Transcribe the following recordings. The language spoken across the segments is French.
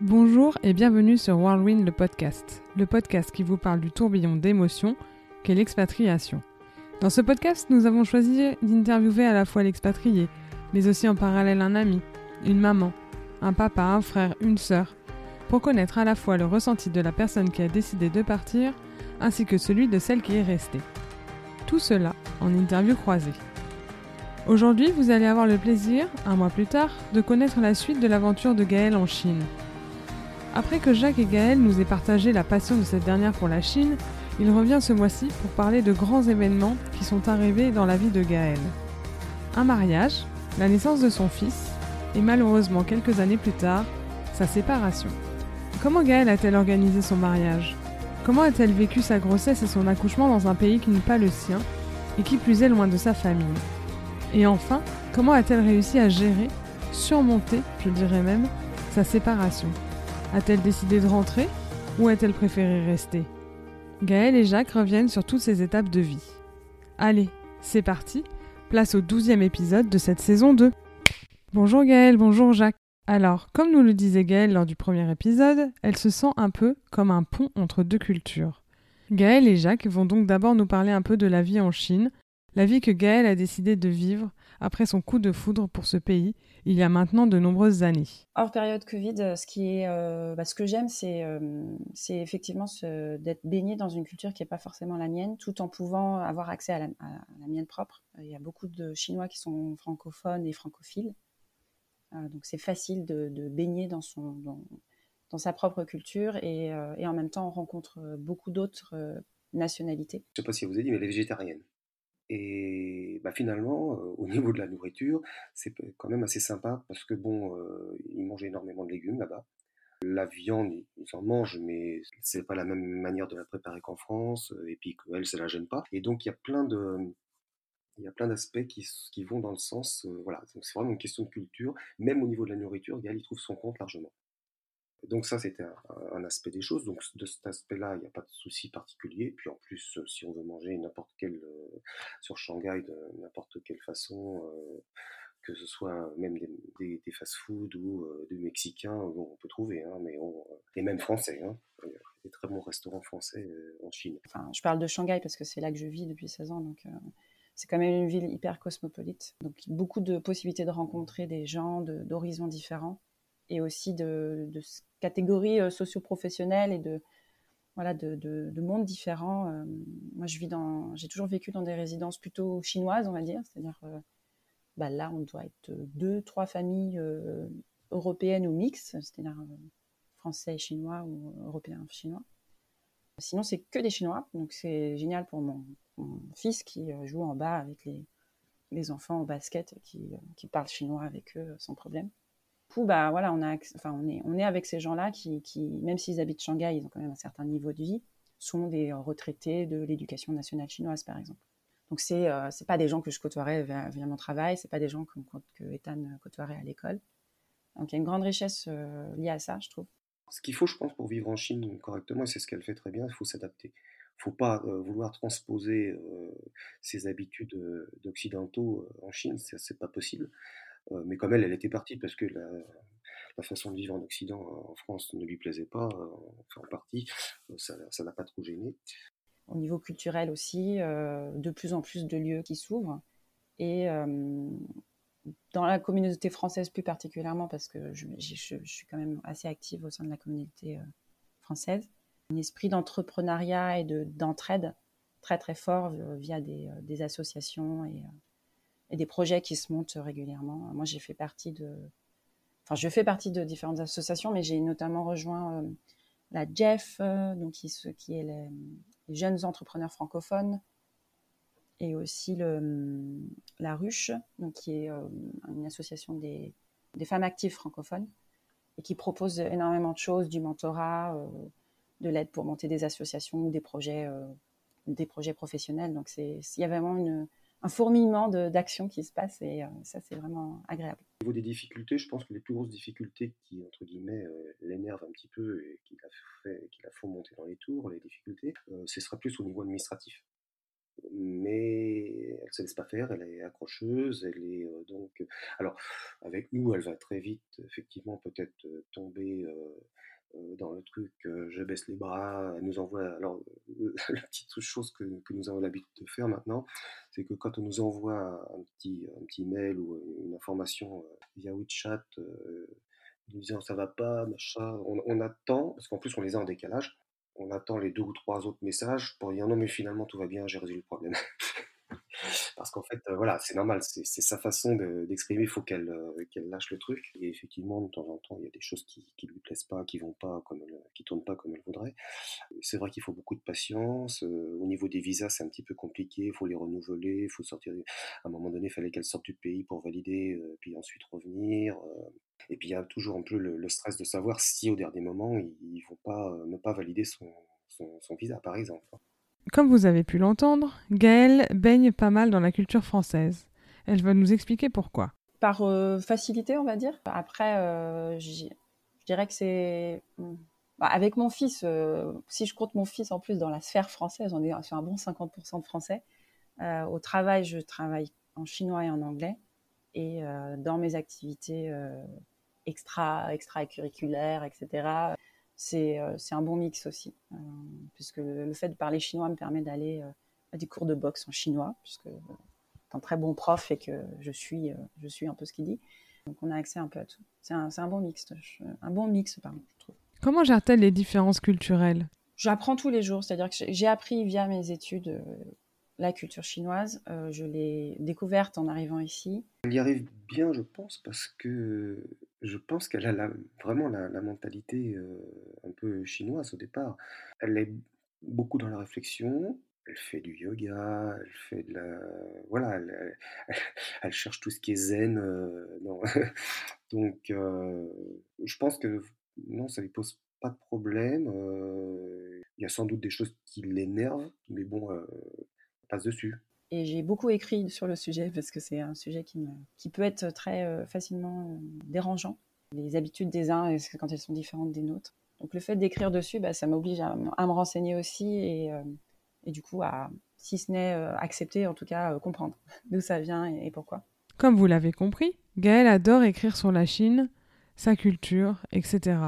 Bonjour et bienvenue sur Whirlwind le podcast, le podcast qui vous parle du tourbillon d'émotions qu'est l'expatriation. Dans ce podcast, nous avons choisi d'interviewer à la fois l'expatrié, mais aussi en parallèle un ami, une maman, un papa, un frère, une sœur, pour connaître à la fois le ressenti de la personne qui a décidé de partir, ainsi que celui de celle qui est restée. Tout cela en interview croisée. Aujourd'hui, vous allez avoir le plaisir, un mois plus tard, de connaître la suite de l'aventure de Gaëlle en Chine. Après que Jacques et Gaël nous aient partagé la passion de cette dernière pour la Chine, il revient ce mois-ci pour parler de grands événements qui sont arrivés dans la vie de Gaël. Un mariage, la naissance de son fils, et malheureusement quelques années plus tard, sa séparation. Comment Gaëlle a-t-elle organisé son mariage? Comment a-t-elle vécu sa grossesse et son accouchement dans un pays qui n'est pas le sien, et qui plus est loin de sa famille? Et enfin, comment a-t-elle réussi à gérer, surmonter, je dirais même, sa séparation? A-t-elle décidé de rentrer ou a-t-elle préféré rester? Gaëlle et Jacques reviennent sur toutes ces étapes de vie. Allez, c'est parti, place au douzième épisode de cette saison 2. Bonjour Gaëlle, bonjour Jacques. Alors, comme nous le disait Gaëlle lors du premier épisode, elle se sent un peu comme un pont entre deux cultures. Gaëlle et Jacques vont donc d'abord nous parler un peu de la vie en Chine, la vie que Gaëlle a décidé de vivre après son coup de foudre pour ce pays il y a maintenant de nombreuses années. Hors période Covid, euh, ce, qui est, euh, bah, ce que j'aime, c'est euh, c'est effectivement d'être baigné dans une culture qui n'est pas forcément la mienne, tout en pouvant avoir accès à la, mienne propre. Il y a beaucoup de Chinois qui sont francophones et francophiles. donc c'est facile de, baigner dans, son, dans, sa propre culture et, et, en même temps on rencontre beaucoup d'autres nationalités. Je ne sais pas si vous avez dit, mais elle est végétarienne. Et bah, finalement, au niveau de la nourriture, c'est quand même assez sympa parce que bon, ils mangent énormément de légumes là-bas. La viande, ils en mangent, mais c'est pas la même manière de la préparer qu'en France, et puis qu'elle, ça la gêne pas. Et donc, il y a plein y plein d'aspects qui, vont dans le sens, voilà. Donc, c'est vraiment une question de culture. Même au niveau de la nourriture, Gaël, il trouve son compte largement. Donc ça, c'était un, aspect des choses. Donc de cet aspect-là, il n'y a pas de souci particulier. Puis en plus, euh, si on veut manger n'importe quel euh, sur Shanghai de n'importe quelle façon, euh, que ce soit même des, fast-food ou des mexicains, on peut trouver, hein, mais et même français. Hein. Des très bons restaurants français en Chine. Enfin, je parle de Shanghai parce que c'est là que je vis depuis 16 ans, donc c'est quand même une ville hyper cosmopolite. Donc beaucoup de possibilités de rencontrer des gens d'horizons différents et aussi de, de catégories euh, socio-professionnelles et de, voilà, de, de, mondes différents. Euh, moi, je vis dans, j'ai toujours vécu dans des résidences plutôt chinoises, on va dire. C'est-à-dire, euh, bah là, on doit être deux, trois familles européennes ou mixtes, c'est-à-dire français et chinois ou européens chinois. Sinon, c'est que des Chinois, donc c'est génial pour mon, fils qui joue en bas avec les, enfants au basket qui, qui parlent chinois avec eux sans problème bah, voilà, on, a, on, est, on est avec ces gens-là qui, qui même s'ils habitent Shanghai, ils ont quand même un certain niveau de vie, sont des retraités de l'éducation nationale chinoise, par exemple. Donc, ce n'est euh, pas des gens que je côtoierais via, mon travail, ce pas des gens que, Ethan côtoierait à l'école. Donc, il y a une grande richesse euh, liée à ça, je trouve. Ce qu'il faut, je pense, pour vivre en Chine correctement, et c'est ce qu'elle fait très bien, il faut s'adapter. Il ne faut pas euh, vouloir transposer ses habitudes d'occidentaux en Chine, c'est pas possible. Euh, mais comme elle, elle était partie parce que la, façon de vivre en Occident, en France, ne lui plaisait pas, euh, enfin en partie, euh, ça n'a pas trop gêné. Au niveau culturel aussi, de plus en plus de lieux qui s'ouvrent. Et dans la communauté française plus particulièrement, parce que je, suis quand même assez active au sein de la communauté française, un esprit d'entrepreneuriat et d'entraide très très fort via des, des associations et et des projets qui se montent régulièrement. Moi, j'ai fait partie de, enfin, je fais partie de différentes associations, mais j'ai notamment rejoint euh, la Jeff, euh, donc qui, est les, jeunes entrepreneurs francophones, et aussi le, la Ruche, donc qui est euh, une association des, des, femmes actives francophones, et qui propose énormément de choses, du mentorat, de l'aide pour monter des associations ou des projets, des projets professionnels. Donc, il y a vraiment une un fourmillement d'actions qui se passent et euh, ça, c'est vraiment agréable. Au niveau des difficultés, je pense que les plus grosses difficultés qui, entre guillemets, euh, l'énervent un petit peu et qui la, fait, qui la font monter dans les tours, les difficultés, euh, ce sera plus au niveau administratif. mais elle se laisse pas faire, elle est accrocheuse, elle est donc. Alors, avec nous, elle va très vite, effectivement, peut-être tomber dans le truc, je baisse les bras, elle nous envoie. Alors, la petite chose que, que nous avons l'habitude de faire maintenant, c'est que quand on nous envoie un petit, un petit mail ou une information via WeChat, nous disant ça va pas, machin, on, on attend, parce qu'en plus on les a en décalage, on attend les deux ou trois autres messages pour dire non mais finalement tout va bien, j'ai résolu le problème. Parce qu'en fait, euh, voilà, c'est normal, c'est sa façon d'exprimer, il faut qu'elle euh, qu'elle lâche le truc. Et effectivement, de temps en temps, il y a des choses qui ne lui plaisent pas, qui vont pas comme qui tournent pas comme elle voudrait. C'est vrai qu'il faut beaucoup de patience. Euh, au niveau des visas, c'est un petit peu compliqué, il faut les renouveler, il faut sortir. À un moment donné, il fallait qu'elle sorte du pays pour valider, puis ensuite revenir. et puis il y a toujours un peu le, stress de savoir si au dernier moment, ils, ne vont pas ne pas valider son, son, son visa, par exemple. Comme vous avez pu l'entendre, Gaëlle baigne pas mal dans la culture française. Elle va nous expliquer pourquoi. Par euh, facilité, on va dire. Après, euh, je dirais que c'est... Bah, avec mon fils, euh, si je compte mon fils en plus dans la sphère française, on est sur un bon 50% de français. au travail, je travaille en chinois et en anglais. Et dans mes activités extra, extra-curriculaires, etc., c'est un bon mix aussi, euh, puisque le, fait de parler chinois me permet d'aller euh, à des cours de boxe en chinois, puisque c'est un très bon prof et que je suis, je suis un peu ce qu'il dit. Donc on a accès un peu à tout. C'est un, un, bon mix, un bon mix, pardon, je trouve. Comment gère-t-elle les différences culturelles? J'apprends tous les jours, c'est-à-dire que j'ai appris via mes études la culture chinoise. je l'ai découverte en arrivant ici. Elle y arrive bien, je pense, parce que je pense qu'elle a vraiment la, mentalité euh, un peu chinoise au départ. Elle est beaucoup dans la réflexion, elle fait du yoga, elle fait de la... Voilà, elle, cherche tout ce qui est zen. Euh, Donc, euh, je pense que non, ça lui pose pas de problème. il y a sans doute des choses qui l'énervent, mais bon, elle passe dessus. J'ai beaucoup écrit sur le sujet parce que c'est un sujet qui, peut être très euh, facilement euh, dérangeant. Les habitudes des uns quand elles sont différentes des nôtres. Donc le fait d'écrire dessus, bah, ça m'oblige à, me renseigner aussi et, euh, et, du coup à, si ce n'est accepter, en tout cas comprendre d'où ça vient et, pourquoi. Comme vous l'avez compris, Gaëlle adore écrire sur la Chine, sa culture, etc.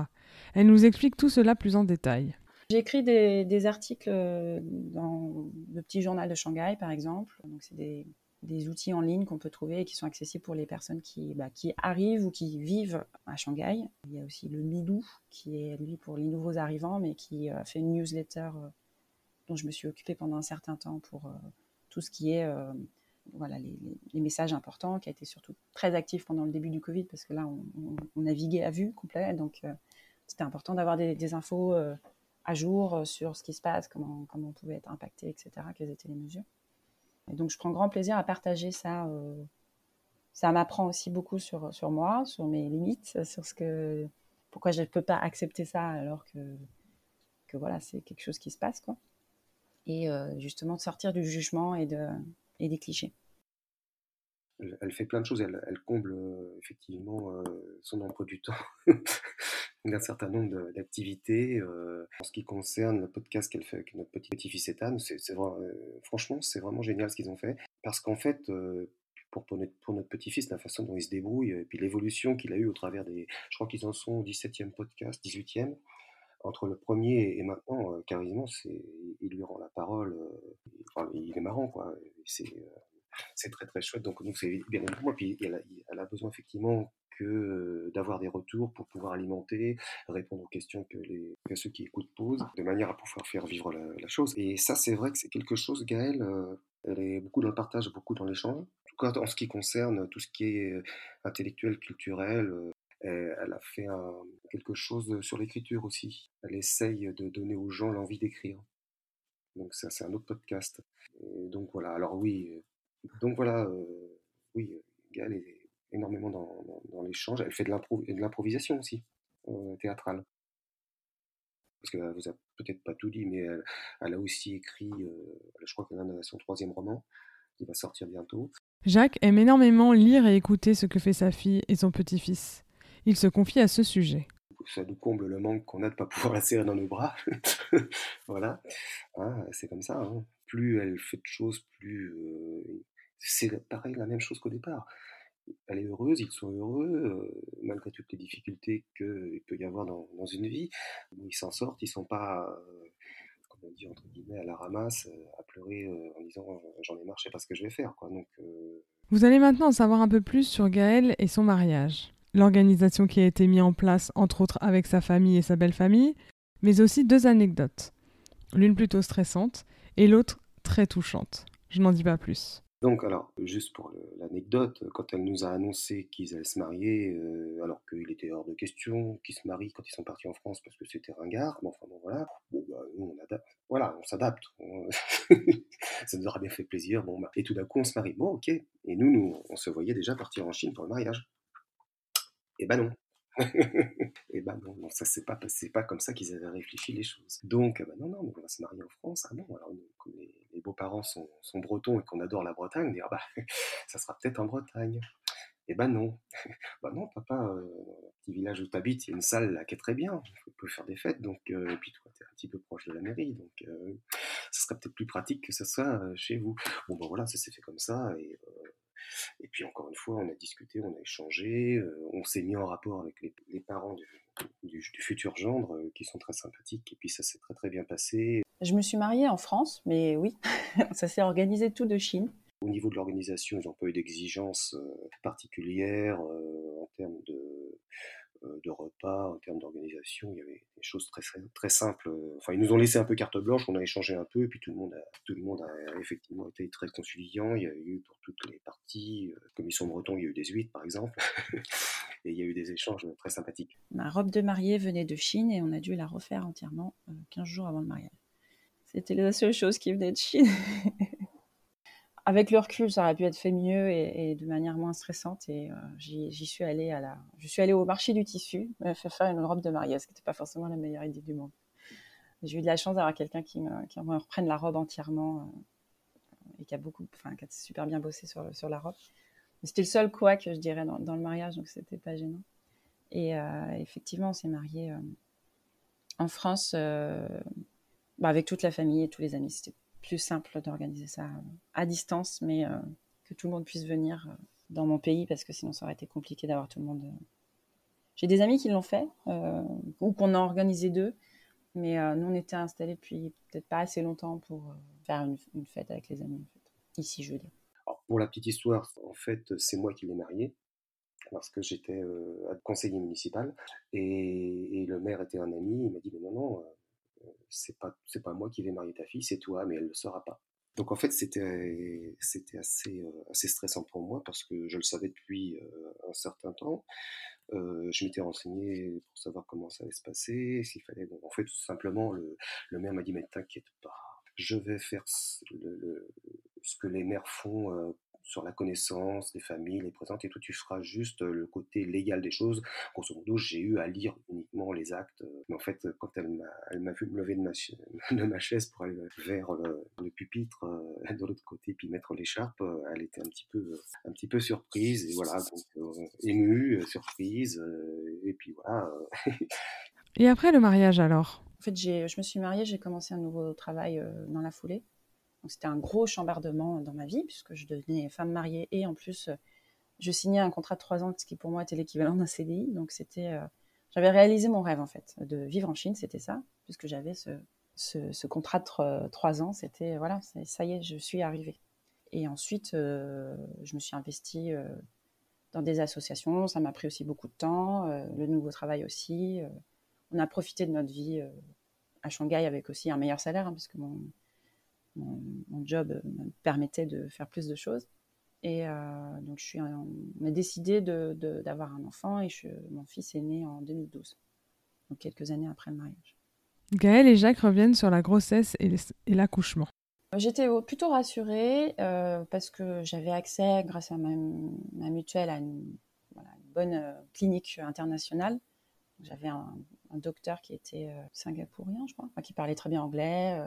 Elle nous explique tout cela plus en détail. J'ai écrit des, articles euh, dans le petit journal de Shanghai, par exemple. Donc, c'est des, outils en ligne qu'on peut trouver et qui sont accessibles pour les personnes qui, bah, arrivent ou qui vivent à Shanghai. Il y a aussi le Milou, qui est lui pour les nouveaux arrivants, mais qui a fait une newsletter euh, dont je me suis occupée pendant un certain temps pour euh, tout ce qui est voilà, les, messages importants, qui a été surtout très actif pendant le début du Covid, parce que là, on, naviguait à vue complet. Donc, c'était important d'avoir des, des infos à jour euh, sur ce qui se passe, comment, comment on pouvait être impacté, etc., quelles étaient les mesures. Et donc, je prends grand plaisir à partager ça. Euh, ça m'apprend aussi beaucoup sur, sur moi, sur mes limites, sur ce que, pourquoi je ne peux pas accepter ça alors que, que voilà, c'est quelque chose qui se passe, quoi. Et euh, justement, de sortir du jugement et, de, et des clichés. Elle, fait plein de choses, elle, elle comble effectivement son emploi du temps d'un certain nombre d'activités. Euh, en ce qui concerne le podcast qu'elle fait avec notre petit, petit fils Ethan, c'est, euh, franchement, c'est vraiment génial ce qu'ils ont fait. Parce qu'en fait, euh, pour, notre, petit-fils, la façon dont il se débrouille, et puis l'évolution qu'il a eue au travers des. Je crois qu'ils en sont au 17e podcast, 18e. Entre le premier et maintenant, carrément, c'est, il lui rend la parole. il est marrant, quoi. C'est, très très chouette. Donc, donc c'est bien pour moi. Puis elle a besoin effectivement que d'avoir des retours pour pouvoir alimenter, répondre aux questions que, les, ceux qui écoutent posent, de manière à pouvoir faire vivre la, chose. Et ça, c'est vrai que c'est quelque chose, Gaëlle, elle est beaucoup dans le partage, beaucoup dans l'échange. En tout cas, en ce qui concerne tout ce qui est intellectuel, culturel, elle a fait quelque chose sur l'écriture aussi. Elle essaye de donner aux gens l'envie d'écrire. Donc ça, c'est un autre podcast. donc voilà, alors oui, donc voilà, oui, Gaëlle est énormément dans, l'échange. Elle fait de l'improvisation aussi, euh, théâtrale. Parce qu'elle vous a peut-être pas tout dit, mais elle, a aussi écrit, euh, je crois qu'elle a son troisième roman, qui va sortir bientôt. Jacques aime énormément lire et écouter ce que fait sa fille et son petit-fils. Il se confie à ce sujet. Ça nous comble le manque qu'on a de ne pas pouvoir la serrer dans nos bras. voilà, ah, c'est comme ça. Hein. plus elle fait de choses, plus c'est pareil la même chose qu'au départ. Elle est heureuse, ils sont heureux, malgré toutes les difficultés qu'il peut y avoir dans, une vie. Ils s'en sortent, ils sont pas on dit entre guillemets à la ramasse, à pleurer en disant j'en ai marre, je sais pas ce que je vais faire. Quoi. Donc, Vous allez maintenant en savoir un peu plus sur Gaël et son mariage, l'organisation qui a été mise en place entre autres avec sa famille et sa belle famille, mais aussi deux anecdotes, l'une plutôt stressante et l'autre très touchante. Je n'en dis pas plus. Donc, alors, juste pour l'anecdote, quand elle nous a annoncé qu'ils allaient se marier, euh, alors qu'il était hors de question qu'ils se marient quand ils sont partis en France parce que c'était ringard, bon, enfin bon, voilà, bon, bah, nous, on voilà, on s'adapte, ça nous aura bien fait plaisir, bon, bah, et tout d'un coup, on se marie, bon, ok, et nous, nous, on se voyait déjà partir en Chine pour le mariage. Et eh ben non, et ben non, ça c'est pas c'est pas comme ça qu'ils avaient réfléchi les choses. Donc bah non non, on va se marier en France. Ah bon, alors comme les, beaux-parents sont, bretons et qu'on adore la Bretagne, dire bah ça sera peut-être en Bretagne. Et ben non, bah non papa, euh, petit village où tu habites, il y a une salle là qui est très bien, on peut faire des fêtes, donc euh, et puis toi es un petit peu proche de la mairie, donc euh, ce serait peut-être plus pratique que ce soit chez vous. Bon ben voilà, ça s'est fait comme ça et et puis encore une fois, on a discuté, on a échangé, euh, on s'est mis en rapport avec les, parents du, du, futur gendre euh, qui sont très sympathiques et puis ça s'est très très bien passé. Je me suis mariée en France, mais oui, ça s'est organisé tout de Chine. Au niveau de l'organisation, ils n'ont pas eu d'exigences euh, particulières en termes de, de repas, en termes d'organisation, il y avait des choses très, très simples. Enfin, ils nous ont laissé un peu carte blanche, on a échangé un peu, et puis tout le monde a, tout le monde a effectivement été très conciliant. Il y a eu pour toutes les parties, euh, comme ils sont bretons, il y a eu des huîtres par exemple, et il y a eu des échanges très sympathiques. Ma robe de mariée venait de Chine et on a dû la refaire entièrement 15 euh, jours avant le mariage. C'était la seule chose qui venait de Chine. avec le recul, ça aurait pu être fait mieux et, de manière moins stressante. Et euh, j'y suis allée à la, je suis allée au marché du tissu, me faire faire une robe de mariage, ce qui n'était pas forcément la meilleure idée du monde. J'ai eu de la chance d'avoir quelqu'un qui me, reprenne la robe entièrement euh, et qui a beaucoup, enfin, qui a super bien bossé sur, la robe. C'était le seul quoi que je dirais dans, le mariage, donc c'était pas gênant. Et euh, effectivement, on s'est marié en France bah, avec toute la famille et tous les amis. Plus simple d'organiser ça euh, à distance, mais euh, que tout le monde puisse venir euh, dans mon pays parce que sinon ça aurait été compliqué d'avoir tout le monde. J'ai des amis qui l'ont fait ou qu'on a organisé deux, mais nous on était installés depuis peut-être pas assez longtemps pour faire une, fête avec les amis. Ici, je veux dire. pour la petite histoire, en fait, c'est moi qui l'ai marié parce que j'étais conseiller municipal et, et, le maire était un ami. Il m'a dit mais non non, c'est pas c'est pas moi qui vais marier ta fille, c'est toi, mais elle le saura pas. Donc en fait c'était c'était assez euh, assez stressant pour moi parce que je le savais depuis euh, un certain temps. Euh, je m'étais renseigné pour savoir comment ça allait se passer, s'il fallait. en fait, tout simplement, le, le maire m'a dit mais t'inquiète pas, je vais faire le, ce que les maires font sur la connaissance des familles, les présentes et tout, tu feras juste euh, le côté légal des choses. Grosso modo, j'ai eu à lire uniquement les actes. Euh, mais en fait, quand elle m'a, elle m'a vu me lever de ma, de ma chaise pour aller vers le, pupitre euh, de l'autre côté, puis mettre l'écharpe, elle était un petit peu, un petit peu surprise. Et voilà, donc émue, surprise. et puis voilà. et après le mariage alors? En fait, j'ai, je me suis mariée, j'ai commencé un nouveau travail dans la foulée c'était un gros chambardement dans ma vie, puisque je devenais femme mariée et en plus, euh, je signais un contrat de trois ans, ce qui pour moi était l'équivalent d'un CDI. Donc c'était, euh, j'avais réalisé mon rêve en fait, de vivre en Chine, c'était ça, puisque j'avais ce, contrat de trois ans, c'était voilà, ça y est, je suis arrivée. Et ensuite, euh, je me suis investie dans des associations, ça m'a pris aussi beaucoup de temps, le nouveau travail aussi. on a profité de notre vie à Shanghai avec aussi un meilleur salaire, hein, mon, job me permettait de faire plus de choses. Et euh, donc, je suis, on a décidé d'avoir un enfant et mon fils est né en 2012, donc quelques années après le mariage. Gaëlle et Jacques reviennent sur la grossesse et l'accouchement. J'étais plutôt rassurée euh, parce que j'avais accès, grâce à ma, mutuelle, à une, bonne euh, clinique internationale. J'avais un, docteur qui était singapourien, je crois, qui parlait très bien anglais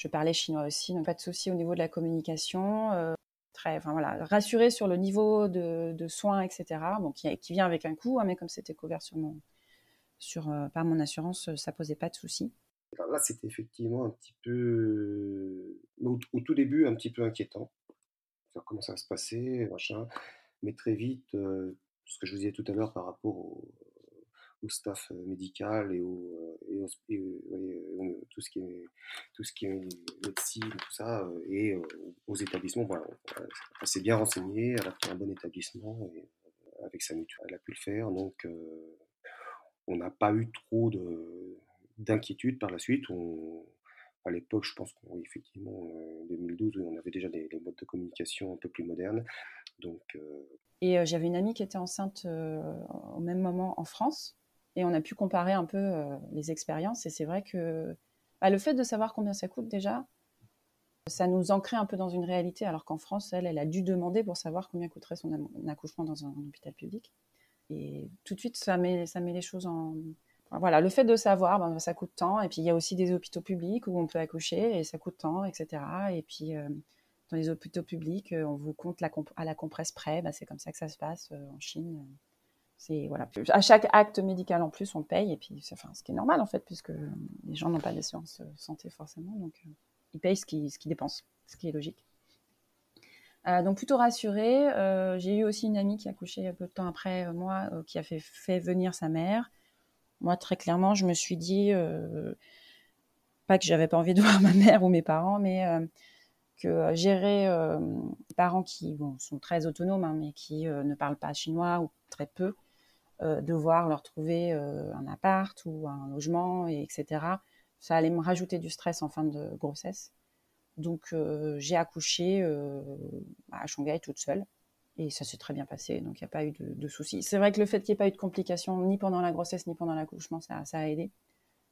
je parlais chinois aussi, donc pas de souci au niveau de la communication. Euh, très, enfin voilà, rassuré sur le niveau de, soins, etc. Bon, qui, vient avec un coût, hein, mais comme c'était couvert sur euh, par mon assurance, ça posait pas de souci. là, c'était effectivement un petit peu, au, tout début, un petit peu inquiétant. Comment ça va se passer, machin. Mais très vite, ce que je vous disais tout à l'heure par rapport au, au staff médical et, au, tout ce qui est tout ce qui est médecine tout ça et aux établissements voilà, elle s'est bien renseignée elle a pris un bon établissement et avec sa mutuelle elle a pu le faire donc on n'a pas eu trop de d'inquiétude par la suite à l'époque, je pense qu'effectivement, en 2012, on avait déjà des, modes de communication un peu plus modernes. Donc, Et j'avais une amie qui était enceinte au même moment en France. Et on a pu comparer un peu euh, les expériences. Et c'est vrai que bah, le fait de savoir combien ça coûte déjà, ça nous ancrait un peu dans une réalité, alors qu'en France, elle, elle a dû demander pour savoir combien coûterait son accouchement dans un, hôpital public. Et tout de suite, ça met, ça met les choses en... voilà, le fait de savoir, ben, ça coûte tant. Et puis, il y a aussi des hôpitaux publics où on peut accoucher et ça coûte tant, etc. Et puis, euh, dans les hôpitaux publics, euh, on vous compte à la compresse près. Ben, c'est comme ça que ça se passe en Chine voilà, à chaque acte médical en plus, on paye et puis ce qui est normal en fait, puisque les gens n'ont pas d'assurance euh, santé forcément, donc euh, ils payent ce qu'ils dépensent, ce qui est logique. Euh, donc plutôt rassurée. j'ai eu aussi une amie qui a couché un peu de temps après moi, qui a fait, venir sa mère. Moi, très clairement, je me suis dit, pas que j'avais pas envie de voir ma mère ou mes parents, mais que gérer parents qui sont très autonomes, hein, mais qui ne parlent pas chinois ou très peu, devoir leur trouver euh, un appart ou un logement, et etc. Ça allait me rajouter du stress en fin de grossesse. Donc euh, j'ai accouché à Shanghai toute seule et ça s'est très bien passé, donc il n'y a pas eu de, soucis. C'est vrai que le fait qu'il n'y ait pas eu de complications ni pendant la grossesse ni pendant l'accouchement, ça, a aidé.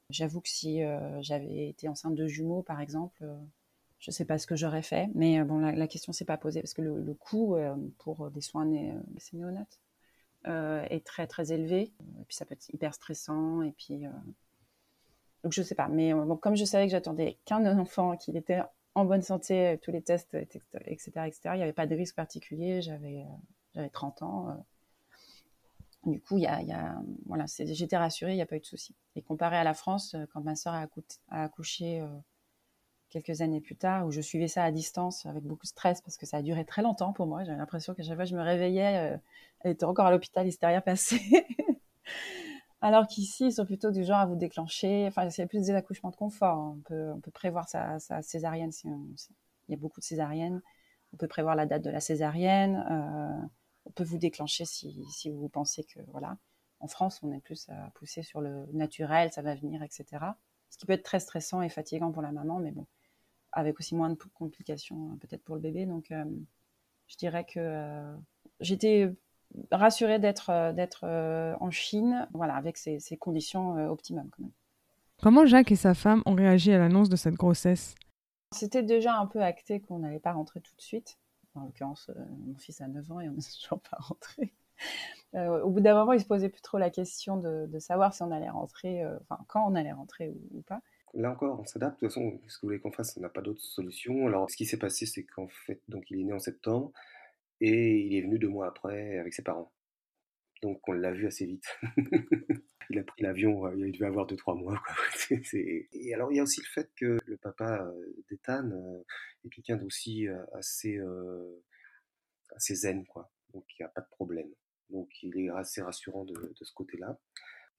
J'avoue que si j'avais été enceinte de jumeaux, par exemple, je ne sais pas ce que j'aurais fait, mais bon, la, question s'est pas posée parce que le, coût pour des soins né, néonates euh, est très très élevé. Et puis ça peut être hyper stressant. Et puis euh, donc je sais pas. Mais euh, bon, comme je savais que j'attendais qu'un enfant, qu'il était en bonne santé, tous les tests, etc., etc., il n'y avait pas de risque particulier. J'avais j'avais 30 ans. Du coup, y y a, voilà, j'étais rassurée, il n'y a pas eu de souci. Et comparé à la France, quand ma soeur a accouché quelques années plus tard, où je suivais ça à distance avec beaucoup de stress parce que ça a duré très longtemps pour moi. J'avais l'impression qu'à chaque fois que je me réveillais, euh, elle était encore à l'hôpital, il s'était rien passé. Alors qu'ici, ils sont plutôt du genre à vous déclencher. Enfin, c'est plus des accouchements de confort. On peut, on peut prévoir sa, césarienne si, il y a beaucoup de césariennes. On peut prévoir la date de la césarienne. Euh, on peut vous déclencher si, si, vous pensez que voilà. En France, on est plus à pousser sur le naturel, ça va venir, etc. Ce qui peut être très stressant et fatigant pour la maman, mais bon, avec aussi moins de complications hein, peut-être pour le bébé. Donc, euh, je dirais que euh, j'étais rassurée d'être euh, d'être en Chine, voilà, avec ces, conditions optimum quand même. Comment Jacques et sa femme ont réagi à l'annonce de cette grossesse? C'était déjà un peu acté qu'on n'allait pas rentrer tout de suite. En l'occurrence, mon fils a 9 ans et on n'est toujours pas rentré. au bout d'un moment, il se posait plus trop la question de, savoir si on allait rentrer, enfin quand on allait rentrer ou pas. Là encore, on s'adapte. De toute façon, ce que vous voulez qu'on fasse, on n'a pas d'autre solution. Alors, ce qui s'est passé, c'est qu'en fait, donc il est né en septembre et il est venu deux mois après avec ses parents. Donc, on l'a vu assez vite. il a pris l'avion, euh, il devait avoir deux, trois mois. Et alors, il y a aussi le fait que le papa euh, d'Ethan euh, est quelqu'un d'aussi assez, zen, quoi. Donc, il n'y a pas de problème. Donc, il est assez rassurant de ce côté-là.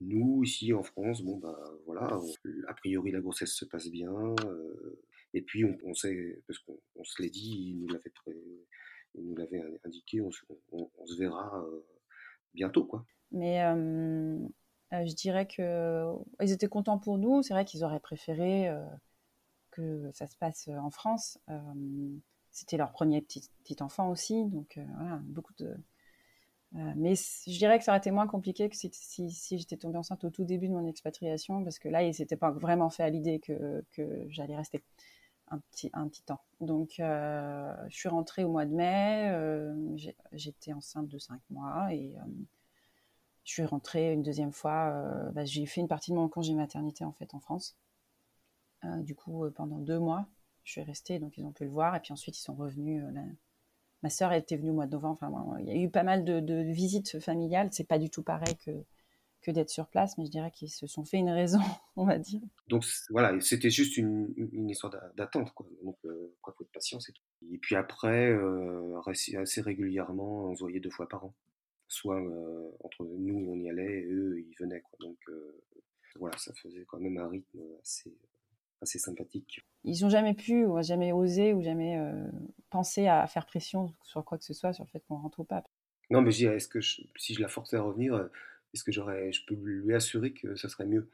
Nous, ici en France, bon, bah voilà, a priori la grossesse se passe bien. Euh, et puis on, sait, parce qu'on se l'est dit, il nous l'avait, nous l'avait indiqué, on, se verra euh, bientôt, quoi. Mais euh, je dirais que ils étaient contents pour nous. C'est vrai qu'ils auraient préféré que ça se passe en France. C'était leur premier petit, petit enfant aussi, donc voilà, beaucoup de euh, mais je dirais que ça aurait été moins compliqué que si, j'étais tombée enceinte au tout début de mon expatriation, parce que là, il s'était pas vraiment fait à l'idée que, j'allais rester un petit, un petit temps. Donc, euh, je suis rentrée au mois de mai, euh, j'étais enceinte de 5 mois et je suis rentrée une deuxième fois. Bah, j'ai fait une partie de mon congé maternité en fait en France. du coup, pendant deux mois, je suis restée, donc ils ont pu le voir, et puis ensuite ils sont revenus ma sœur était venue au mois de novembre. Enfin, il y a eu pas mal de, visites familiales. C'est pas du tout pareil que, d'être sur place, mais je dirais qu'ils se sont fait une raison, on va dire. Donc voilà, c'était juste une, histoire d'attente. Donc, euh, quoi, faut de patience et tout. Et puis après, euh, assez régulièrement, on se voyait deux fois par an. Soit euh, entre nous, on y allait, et eux, ils venaient. Donc voilà, ça faisait quand même un rythme assez, assez sympathique. Ils n'ont jamais pu, ou jamais osé, ou jamais pensé à faire pression sur quoi que ce soit, sur le fait qu'on rentre ou pas. Non, mais je est-ce que si je la forçais à revenir, est-ce que j'aurais, je peux lui assurer que ça serait mieux?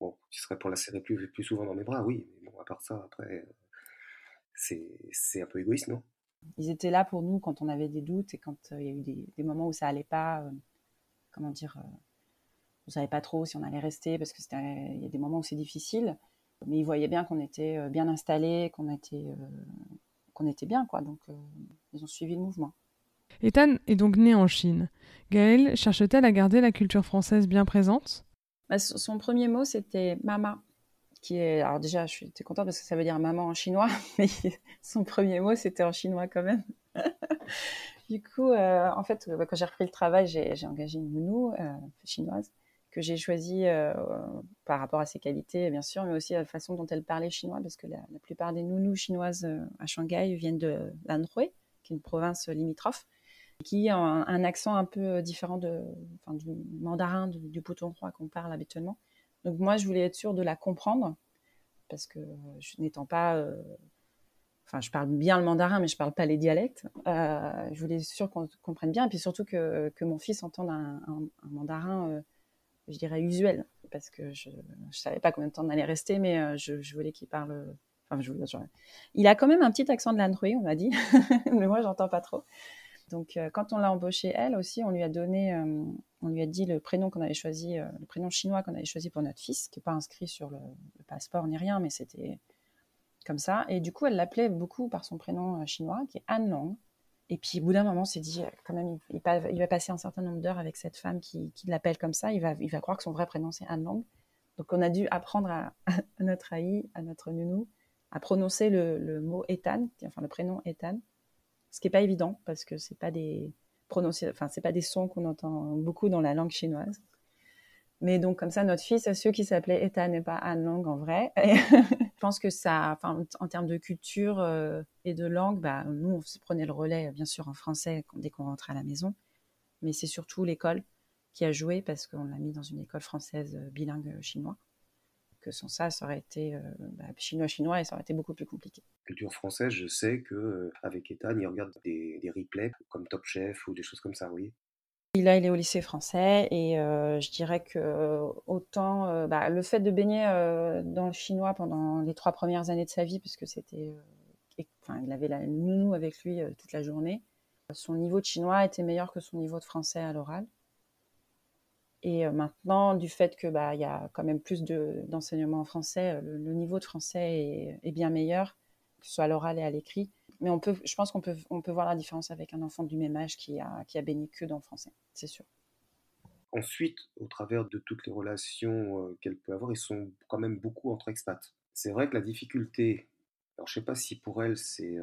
Bon, ce serait pour la serrer plus, plus souvent dans mes bras, oui. Mais bon, à part ça, après, c'est un peu égoïste, non? Ils étaient là pour nous quand on avait des doutes et quand il y a eu des, moments où ça allait pas. comment dire On savait pas trop si on allait rester parce que il y a des moments où c'est difficile. Mais ils voyaient bien qu'on était bien installés, qu'on était, qu'on était bien, quoi. Donc, ils ont suivi le mouvement. Ethan est donc né en Chine. Gaëlle cherche-t-elle à garder la culture française bien présente? Bah, Son premier mot, c'était mama. Qui est... Alors déjà, je suis contente parce que ça veut dire maman en chinois, mais son premier mot, c'était en chinois quand même. du coup, euh, en fait, bah, quand j'ai repris le travail, j'ai engagé une nounou euh, chinoise que j'ai choisie euh, par rapport à ses qualités, bien sûr, mais aussi à la façon dont elle parlait chinois, parce que la, plupart des nounous chinoises à Shanghai viennent de l'Anhui, qui est une province limitrophe qui a un, accent un peu euh, différent de, enfin, du mandarin, du, du roi qu'on parle habituellement. Donc moi, je voulais être sûre de la comprendre, parce que je n'étant pas... Euh, enfin, je parle bien le mandarin, mais je parle pas les dialectes. Euh, je voulais être sûre qu'on comprenne bien, et puis surtout que, que mon fils entende un, mandarin, je dirais, usuel, parce que je ne savais pas combien de temps on allait rester, mais je, je voulais qu'il parle... Enfin, je voulais, il a quand même un petit accent de l'Android, on m'a dit, mais moi, j'entends pas trop. Donc, euh, quand on l'a embauchée, elle aussi, on lui a donné, euh, on lui a dit le prénom qu'on avait choisi, euh, le prénom chinois qu'on avait choisi pour notre fils, qui n'est pas inscrit sur le, passeport ni rien, mais c'était comme ça. Et du coup, elle l'appelait beaucoup par son prénom chinois, qui est Anne Long. Et puis, au bout d'un moment, on s'est dit, quand même, il, va passer un certain nombre d'heures avec cette femme qui, l'appelle comme ça. Il va, il va croire que son vrai prénom, c'est Anne Long. Donc, on a dû apprendre à, notre AI, à notre nounou, à prononcer le, mot Ethan, enfin le prénom Ethan ce qui n'est pas évident parce que c'est pas des enfin pas des sons qu'on entend beaucoup dans la langue chinoise. Mais donc comme ça, notre fils, ceux qui s'appelaient Ethan et pas Anne Lang en vrai. je pense que ça, en termes de culture euh, et de langue, bah, nous on se prenait le relais bien sûr en français dès qu'on rentrait à la maison, mais c'est surtout l'école qui a joué parce qu'on l'a mis dans une école française euh, bilingue chinois que sans ça, ça aurait été euh, bah, chinois-chinois et ça aurait été beaucoup plus compliqué. Culture française, je sais que euh, avec Ethan, il regarde des, replays comme Top Chef ou des choses comme ça, oui. Il est au lycée français et euh, je dirais que autant bah, le fait de baigner dans le chinois pendant les trois premières années de sa vie, puisque c'était, enfin, il avait la nounou avec lui toute la journée, son niveau de chinois était meilleur que son niveau de français à l'oral. Et euh, maintenant, du fait que bah il y a quand même plus d'enseignement en français, euh, le, niveau de français est, bien meilleur, que ce soit à l'oral et à l'écrit. Mais on peut, je pense qu'on peut, on peut voir la différence avec un enfant du même âge qui a, qui a baigné que dans le français, c'est sûr. Ensuite, au travers de toutes les relations euh, qu'elle peut avoir, ils sont quand même beaucoup entre expats. C'est vrai que la difficulté, alors je sais pas si pour elle c'est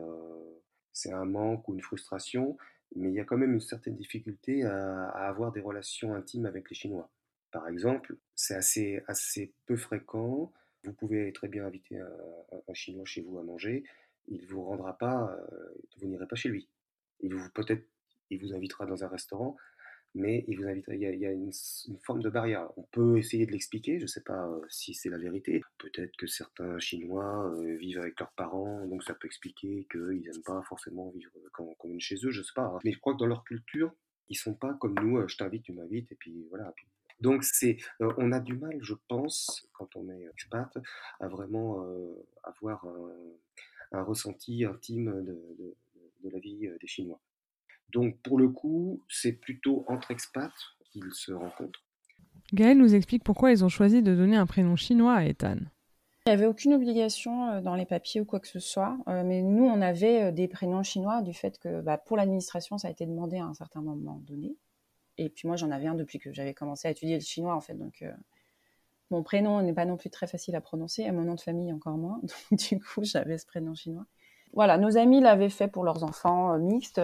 c'est un manque ou une frustration, mais il y a quand même une certaine difficulté à, avoir des relations intimes avec les Chinois. Par exemple, c'est assez, assez peu fréquent. Vous pouvez très bien inviter un, Chinois chez vous à manger. Il ne vous rendra pas, vous n'irez pas chez lui. Il vous peut-être, il vous invitera dans un restaurant, mais il vous invite, il y a, une, forme de barrière. On peut essayer de l'expliquer, je ne sais pas si c'est la vérité. Peut-être que certains Chinois vivent avec leurs parents, donc ça peut expliquer qu'ils n'aiment pas forcément vivre comme, comme chez eux, je ne sais pas. Hein. Mais je crois que dans leur culture, ils sont pas comme nous, je t'invite, tu m'invites, et puis voilà. donc c'est, on a du mal, je pense, quand on est expat, à vraiment avoir un, ressenti intime de la vie des Chinois. Donc pour le coup, c'est plutôt entre expats qu'ils se rencontrent. Gaël nous explique pourquoi ils ont choisi de donner un prénom chinois à Ethan. Il n'y avait aucune obligation euh, dans les papiers ou quoi que ce soit, euh, mais nous, on avait euh, des prénoms chinois du fait que bah, pour l'administration, ça a été demandé à un certain moment donné. Et puis moi, j'en avais un depuis que j'avais commencé à étudier le chinois, en fait. Donc, mon prénom n'est pas non plus très facile à prononcer, et mon nom de famille encore moins. Du coup, j'avais ce prénom chinois. Voilà, nos amis l'avaient fait pour leurs enfants mixtes,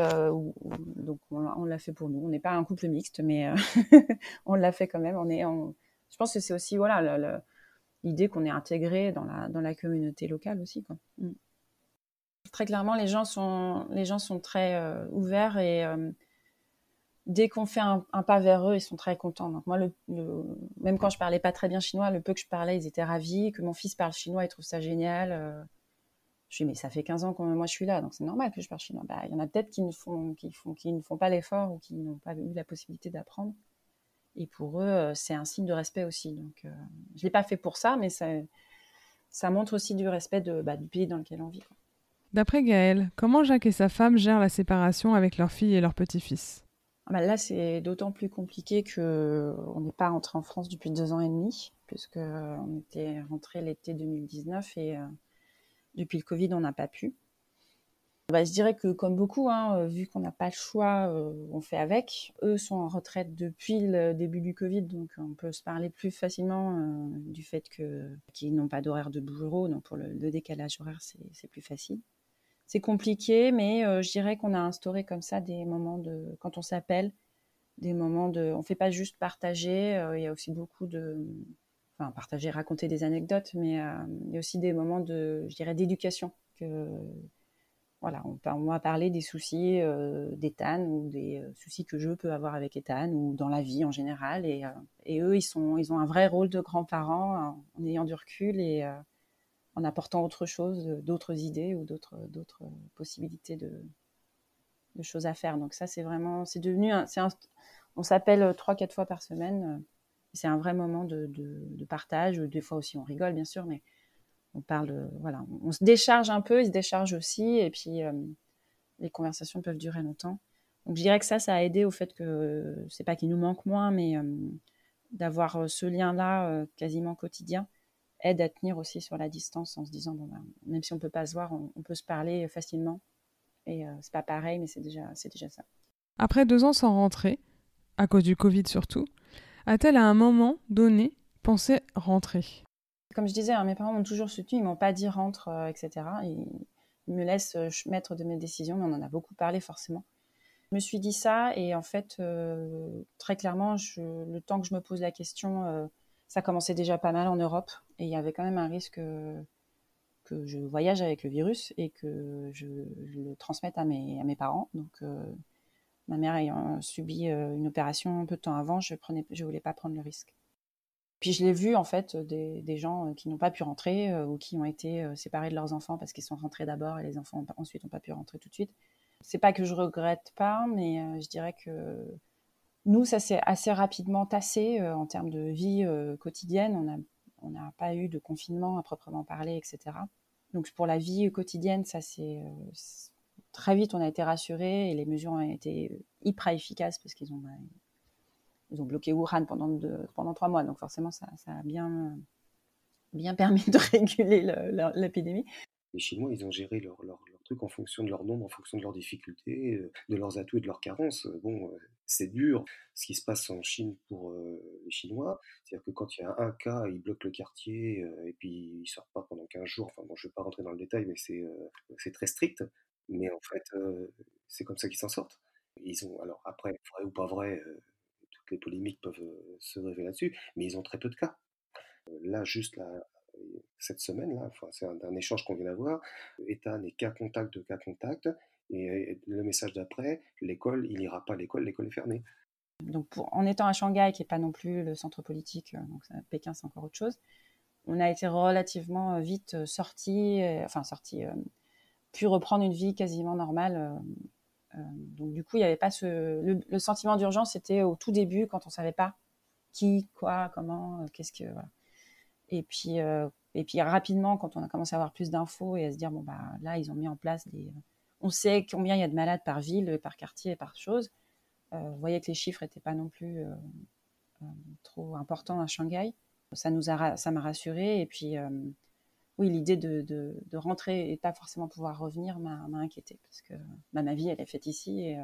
donc on, l'a fait pour nous. On n'est pas un couple mixte, mais on l'a fait quand même. On est, je pense que c'est aussi voilà l'idée qu'on est intégré dans la dans la communauté locale aussi. Mm. Très clairement, les gens sont les gens sont très ouverts et dès qu'on fait un, pas vers eux, ils sont très contents. Donc moi, même quand je parlais pas très bien chinois, le peu que je parlais, ils étaient ravis. Que mon fils parle chinois, il trouve ça génial. Euh. je dis mais ça fait 15 ans que moi je suis là, donc c'est normal que je parle chinois. Bah, il y en a peut-être qui ne font, pas l'effort ou qui n'ont pas eu la possibilité d'apprendre. Et pour eux, euh, c'est un signe de respect aussi. Donc euh, je l'ai pas fait pour ça, mais ça, montre aussi du respect de, bah, du pays dans lequel on vit. D'après Gaël, comment Jacques et sa femme gèrent la séparation avec leur fille et leur petit-fils bah là, c'est d'autant plus compliqué que on n'est pas rentré en France depuis deux ans et demi, puisque on était rentré l'été 2019 et euh, depuis le Covid, on n'a pas pu. Bah, je dirais que comme beaucoup, hein, euh, vu qu'on n'a pas le choix, euh, on fait avec. Eux sont en retraite depuis le début du Covid, donc on peut se parler plus facilement du fait qu'ils n'ont pas d'horaire de bureau, donc pour le décalage horaire, c'est plus facile c'est compliqué, mais euh, je dirais qu'on a instauré comme ça des moments de, quand on s'appelle, des moments de, on fait pas juste partager, euh, il y a aussi beaucoup de, enfin partager, raconter des anecdotes, mais euh, il y a aussi des moments de, je dirais, d'éducation que, voilà, on, on va parler des soucis d'Ethan ou des soucis que je peux avoir avec Ethan ou dans la vie en général, et, eux, ils sont, ils ont un vrai rôle de grands-parents en ayant du recul et en apportant autre chose, euh, d'autres idées ou d'autres d'autres possibilités de, choses à faire. Donc ça, c'est vraiment, c'est devenu, on s'appelle trois quatre fois par semaine. Euh, c'est un vrai moment de, partage. Des fois aussi, on rigole bien sûr, mais on parle, voilà, on, se décharge un peu, il se décharge aussi, et puis euh, les conversations peuvent durer longtemps. Donc je dirais que ça, ça a aidé au fait que c'est pas qu'il nous manque moins, mais d'avoir ce lien-là quasiment quotidien aide à tenir aussi sur la distance en se disant bon, ben, même si on peut pas se voir, on, peut se parler facilement. Et euh, c'est pas pareil, mais c'est déjà, c'est déjà ça. Après deux ans sans rentrer, à cause du Covid surtout, a-t-elle à un moment donné pensé rentrer? Comme je disais, hein, mes parents m'ont toujours soutenu, ils m'ont pas dit rentre, euh, etc. Ils, me laissent euh, mettre de mes décisions, mais on en a beaucoup parlé forcément. Je me suis dit ça et en fait, très clairement, je, le temps que je me pose la question ça commençait déjà pas mal en Europe et il y avait quand même un risque que je voyage avec le virus et que je, le transmette à mes, parents. Donc, euh, ma mère ayant subi euh, une opération un peu de temps avant, je prenais, je voulais pas prendre le risque. Puis je l'ai vu en fait des, gens qui n'ont pas pu rentrer euh, ou qui ont été séparés de leurs enfants parce qu'ils sont rentrés d'abord et les enfants ensuite n'ont pas pu rentrer tout de suite. C'est pas que je regrette pas, mais je dirais que nous, ça s'est assez rapidement tassé euh, en termes de vie euh, quotidienne. On n'a on pas eu de confinement à proprement parler, etc. Donc pour la vie quotidienne, ça c'est euh, très vite on a été rassurés et les mesures ont été hyper efficaces parce qu'ils ont bah, ils ont bloqué Wuhan pendant pendant trois mois. Donc forcément ça, ça a bien bien permis de réguler l'épidémie. Les Chinois, ils ont géré leur, leur, truc en fonction de leur nombre, en fonction de leurs difficultés, de leurs atouts et de leurs carences. Bon, c'est dur ce qui se passe en Chine pour les Chinois. C'est-à-dire que quand il y a un cas, ils bloquent le quartier et puis ils sortent pas pendant 15 jours. Enfin bon, je vais pas rentrer dans le détail, mais c'est très strict. Mais en fait, c'est comme ça qu'ils s'en sortent. Ils ont, alors après, vrai ou pas vrai, toutes les polémiques peuvent se révéler là-dessus, mais ils ont très peu de cas. Là, juste cette semaine, là, c'est un, un, échange qu'on vient d'avoir. Ethan est cas contact de cas contact. Et le message d'après, l'école, il n'ira pas à l'école, l'école est fermée. Donc en étant à Shanghai, qui n'est pas non plus le centre politique, euh, Pékin c'est encore autre chose, on a été relativement euh, vite euh, sorti, enfin sorti, puis reprendre une vie quasiment normale. donc du coup, il n'y avait pas ce, le, sentiment d'urgence, c'était au tout début quand on savait pas qui, quoi, comment, qu'est-ce que. Et puis, et puis rapidement, quand on a commencé à avoir plus d'infos et à se dire bon bah là, ils ont mis en place des on sait combien il y a de malades par ville, par quartier, par chose. Euh, vous voyez que les chiffres n'étaient pas non plus euh, euh, trop importants à Shanghai. Ça nous a, ça m'a rassuré. Et puis, oui, l'idée de, rentrer et pas forcément pouvoir revenir m'a, inquiété parce que bah, ma vie, elle est faite ici et,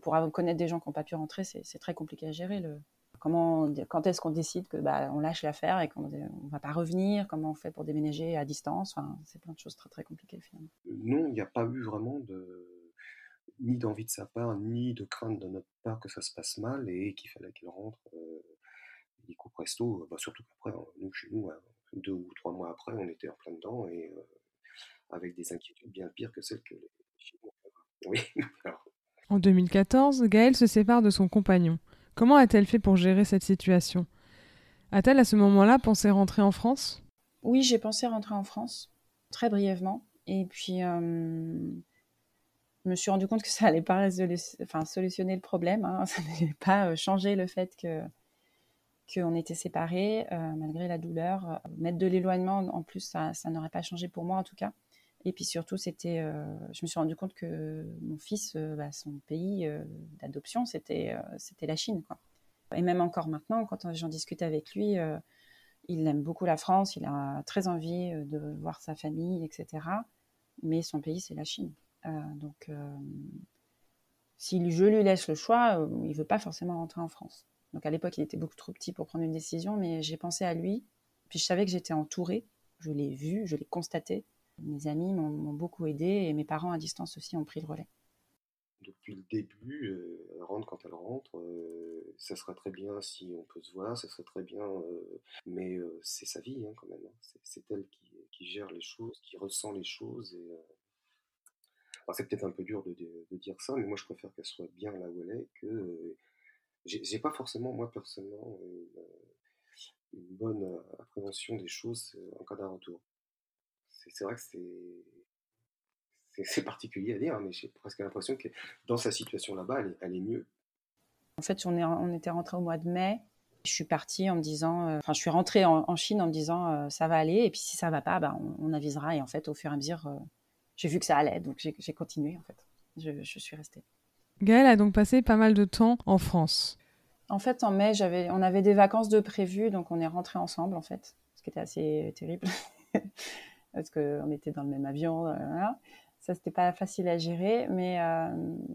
pour connaître des gens qui n'ont pas pu rentrer, c'est, très compliqué à gérer. Le... Comment, quand est-ce qu'on décide que bah, on lâche l'affaire et qu'on ne va pas revenir Comment on fait pour déménager à distance enfin, C'est plein de choses très très compliquées finalement. Non, il n'y a pas eu vraiment de ni d'envie de sa part, ni de crainte de notre part que ça se passe mal et qu'il fallait qu'il rentre euh, coup presto. Bah, surtout qu'après, nous, chez nous, hein, deux ou trois mois après, on était en plein dedans et euh, avec des inquiétudes bien pires que celles que les chez nous. Oui. En 2014, Gaëlle se sépare de son compagnon. Comment a-t-elle fait pour gérer cette situation? A-t-elle à ce moment-là pensé rentrer en France? Oui, j'ai pensé rentrer en France, très brièvement. Et puis, euh, je me suis rendu compte que ça n'allait pas enfin, solutionner le problème. Hein. Ça n'allait pas euh, changer le fait que qu'on était séparés, euh, malgré la douleur. Mettre de l'éloignement, en plus, ça, ça n'aurait pas changé pour moi, en tout cas. Et puis surtout, c'était, euh, je me suis rendu compte que mon fils, euh, bah, son pays euh, d'adoption, c'était, c'était la Chine. Quoi. Et même encore maintenant, quand j'en discute avec lui, il aime beaucoup la France, il a très envie de voir sa famille, etc. Mais son pays, c'est la Chine. donc, si je lui laisse le choix, il veut pas forcément rentrer en France. Donc à l'époque, il était beaucoup trop petit pour prendre une décision, mais j'ai pensé à lui. Puis je savais que j'étais entourée. Je l'ai vu, je l'ai constaté. Mes amis m'ont beaucoup aidé et mes parents à distance aussi ont pris le relais. Depuis le début, euh, elle rentre quand elle rentre, euh, ça serait très bien si on peut se voir, ça serait très bien, euh, mais c'est sa vie hein, quand même. Hein. C'est elle qui, gère les choses, qui ressent les choses. Et, c'est peut-être un peu dur de, dire ça, mais moi je préfère qu'elle soit bien là où elle est que j'ai pas forcément moi personnellement une bonne appréhension des choses en cas d'un retour c'est vrai que c'est particulier à dire, mais j'ai presque l'impression que dans sa situation là-bas, elle, est mieux. En fait, on, est, on était rentré au mois de mai. Je suis partie en me disant, euh, enfin, je suis rentrée en, Chine en me disant, euh, ça va aller, et puis si ça va pas, bah, on, avisera. Et en fait, au fur et à mesure, euh, j'ai vu que ça allait, donc j'ai continué, en fait. Je, je, suis restée. Gaëlle a donc passé pas mal de temps en France. En fait, en mai, on avait des vacances de prévues, donc on est rentrés ensemble, en fait, ce qui était assez terrible. parce qu'on était dans le même avion. Euh, Ça, c'était pas facile à gérer, mais, euh,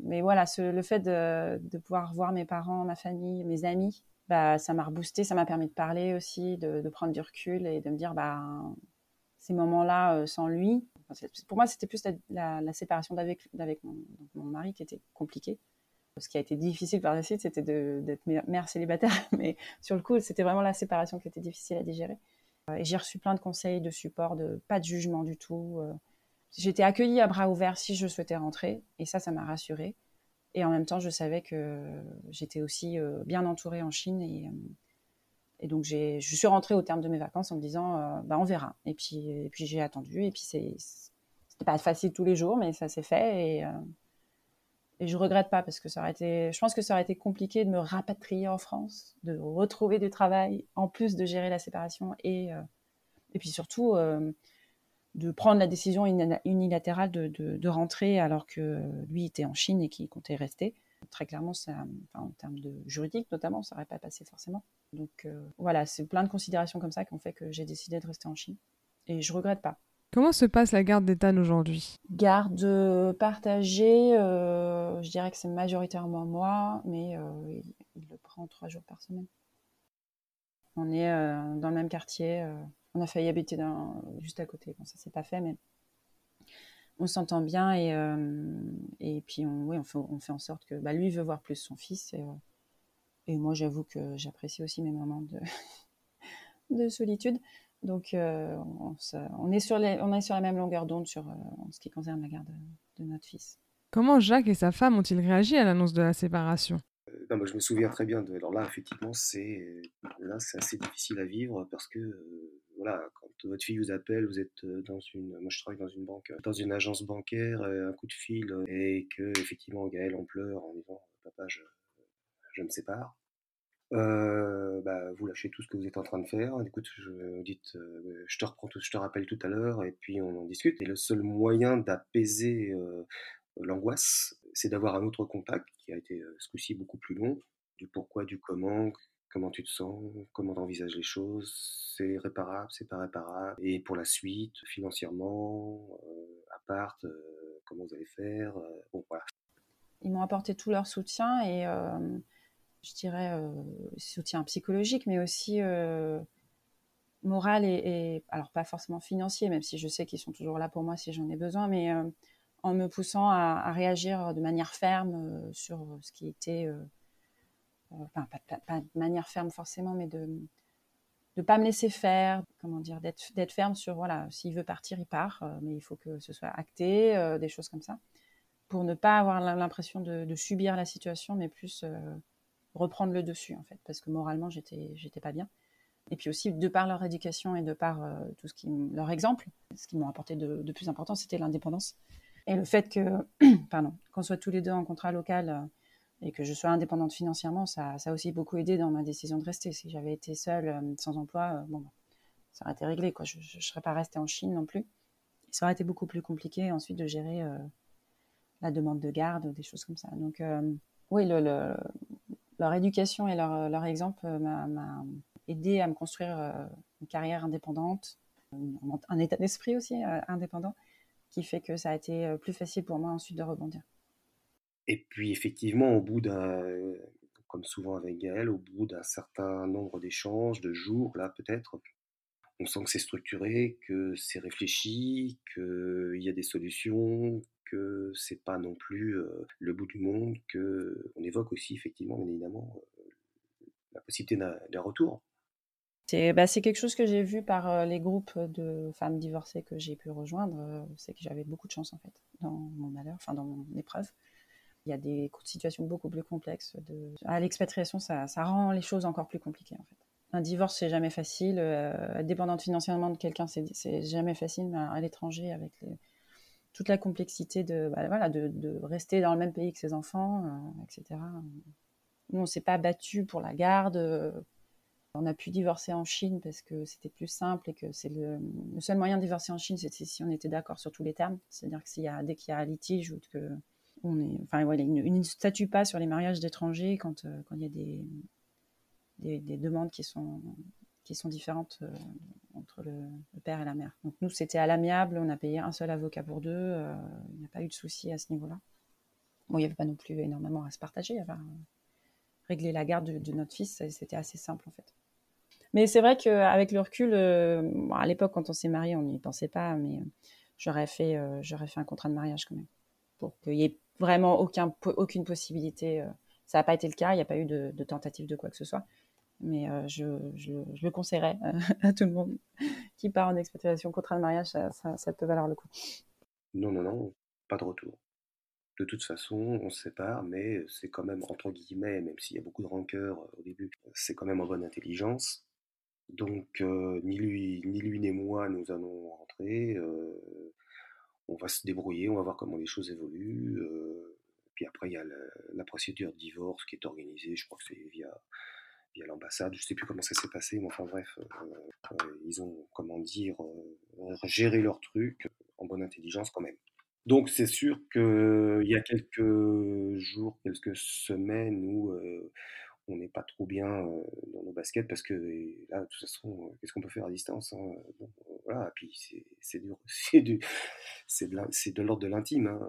mais voilà, le fait de, pouvoir voir mes parents, ma famille, mes amis, bah, ça m'a reboosté, ça m'a permis de parler aussi, de, prendre du recul et de me dire, bah, ces moments-là euh, sans lui, pour moi, c'était plus la, séparation d'avec mon, mon, mari qui était compliquée. Ce qui a été difficile par la suite, c'était d'être mère célibataire, mais sur le coup, c'était vraiment la séparation qui était difficile à digérer. Euh, j'ai reçu plein de conseils, de support, de pas de jugement du tout. Euh. J'étais accueillie à bras ouverts si je souhaitais rentrer, et ça, ça m'a rassurée. Et en même temps, je savais que j'étais aussi euh, bien entourée en Chine, et, et donc je suis rentrée au terme de mes vacances en me disant, bah, on verra. Et puis, et puis j'ai attendu, et puis c'est, c'était pas facile tous les jours, mais ça s'est fait, et, et je regrette pas parce que ça aurait été, je pense que ça aurait été compliqué de me rapatrier en France, de retrouver du travail, en plus de gérer la séparation et, euh, et puis surtout euh, de prendre la décision unilatérale de, rentrer alors que lui était en Chine et qu'il comptait rester. Très clairement, ça, en termes de juridique notamment, ça n'aurait pas passé forcément. Donc euh, voilà, c'est plein de considérations comme ça qui ont fait que j'ai décidé de rester en Chine. Et je regrette pas. Comment se passe la garde d'Ethan aujourd'hui? Garde euh, partagée, euh, je dirais que c'est majoritairement moi, mais euh, il, le prend trois jours par semaine. On est dans le même quartier, on a failli habiter juste à côté. Bon, ça s'est pas fait, mais on s'entend bien et, et puis on, oui, on, fait, on fait en sorte que bah, lui veut voir plus son fils et, et moi j'avoue que j'apprécie aussi mes moments de, de solitude. Donc, euh, on, est sur les, on est sur la même longueur d'onde sur, euh, en ce qui concerne la garde de, notre fils. Comment Jacques et sa femme ont-ils réagi à l'annonce de la séparation? Euh, Je me souviens très bien. De, alors là, effectivement, c'est là, c'est assez difficile à vivre parce que voilà, quand votre fille vous appelle, vous êtes dans une, moi je travaille dans une banque, dans une agence bancaire, un coup de fil et que effectivement Gaël en pleure en disant papa, je, je me sépare. Euh, bah, vous lâchez tout ce que vous êtes en train de faire. Écoute, je, dites, euh, je te reprends, tout, je te rappelle tout à l'heure, et puis on en discute. Et le seul moyen d'apaiser euh, l'angoisse, c'est d'avoir un autre contact qui a été ce coup-ci beaucoup plus long, du pourquoi, du comment, comment tu te sens, comment tu envisages les choses, c'est réparable, c'est pas réparable, et pour la suite, financièrement, appart, comment vous allez faire. Ils m'ont apporté tout leur soutien et je dirais, soutien psychologique, mais aussi moral et, alors pas forcément financier, même si je sais qu'ils sont toujours là pour moi si j'en ai besoin, mais en me poussant à, réagir de manière ferme sur ce qui était, enfin pas, de manière ferme forcément, mais de ne pas me laisser faire, comment dire, d'être ferme sur, voilà, s'il veut partir, il part, euh, mais il faut que ce soit acté, euh, des choses comme ça, pour ne pas avoir l'impression de, subir la situation, mais plus euh, reprendre le dessus, en fait, parce que moralement, j'étais, j'étais pas bien. Et puis aussi, de par leur éducation et de par tout ce qui, leur exemple, ce qui m'ont apporté de, plus important, c'était l'indépendance. Et le fait que, pardon, qu'on soit tous les deux en contrat local, et que je sois indépendante financièrement, ça, ça, a aussi beaucoup aidé dans ma décision de rester. Si j'avais été seule, euh, sans emploi, euh, bon, ça aurait été réglé. Quoi. Je ne serais pas restée en Chine non plus. ça aurait été beaucoup plus compliqué ensuite de gérer euh, la demande de garde, des choses comme ça. Donc, oui, le, leur éducation et leur, leur exemple m'a aidé à me construire une carrière indépendante, un état d'esprit aussi indépendant, qui fait que ça a été plus facile pour moi ensuite de rebondir. Et puis effectivement, au bout d'un, comme souvent avec Gaël, au bout d'un certain nombre d'échanges, de jours, là peut-être, on sent que c'est structuré, que c'est réfléchi, qu'il y a des solutions, c'est pas non plus le bout du monde, que on évoque aussi effectivement, bien évidemment, la possibilité d'un retour. Bah, c'est quelque chose que j'ai vu par les groupes de femmes divorcées que j'ai pu rejoindre. c'est que j'avais beaucoup de chance en fait dans mon malheur, enfin dans mon épreuve. Il y a des situations beaucoup plus complexes. À l'expatriation, ça, rend les choses encore plus compliquées en fait. Un divorce, c'est jamais facile. Euh, dépendante financièrement de quelqu'un, c'est jamais facile. À l'étranger, avec toute la complexité de, bah, voilà, de, rester dans le même pays que ses enfants, euh, etc. Nous, on s'est pas battu pour la garde. On a pu divorcer en Chine parce que c'était plus simple et que c'est le, le, seul moyen de divorcer en Chine, c'était si on était d'accord sur tous les termes. C'est-à-dire que s'il y a, dès qu'il y a un litige ou que on est, enfin, voilà, il, ne statue pas sur les mariages d'étrangers quand, euh, quand il y a des, des, demandes qui sont, qui sont différentes euh, entre le, père et la mère. Donc nous, c'était à l'amiable, on a payé un seul avocat pour deux, euh, il n'y a pas eu de souci à ce niveau-là. Bon, il n'y avait pas non plus énormément à se partager, avait régler la garde de, notre fils, c'était assez simple en fait. Mais c'est vrai qu'avec le recul, à l'époque quand on s'est marié, on n'y pensait pas, mais j'aurais fait, j'aurais fait un contrat de mariage quand même, pour qu'il y ait vraiment aucun, aucune possibilité. Euh, ça n'a pas été le cas, il n'y a pas eu de, tentative de quoi que ce soit. Mais euh, je, le conseillerais euh, à tout le monde qui part en expatriation contrat de mariage, ça, peut valoir le coup. Non, non, non, pas de retour. De toute façon, on se sépare, mais c'est quand même, entre guillemets, même s'il y a beaucoup de rancœur au début, c'est quand même en bonne intelligence. Donc, ni, lui, ni lui ni moi, nous allons rentrer on va se débrouiller, on va voir comment les choses évoluent. Euh, puis après, il y a la, procédure de divorce qui est organisée, je crois que c'est via, via l'ambassade, je sais plus comment ça s'est passé, mais enfin bref, euh, euh, ils ont, comment dire, géré leur truc en bonne intelligence quand même. Donc c'est sûr qu'il y a quelques jours, quelques semaines où on n'est pas trop bien dans nos baskets parce que là, de toute façon, qu'est-ce qu'on peut faire à distance hein, Voilà, puis c'est de l'ordre de l'intime. Hein.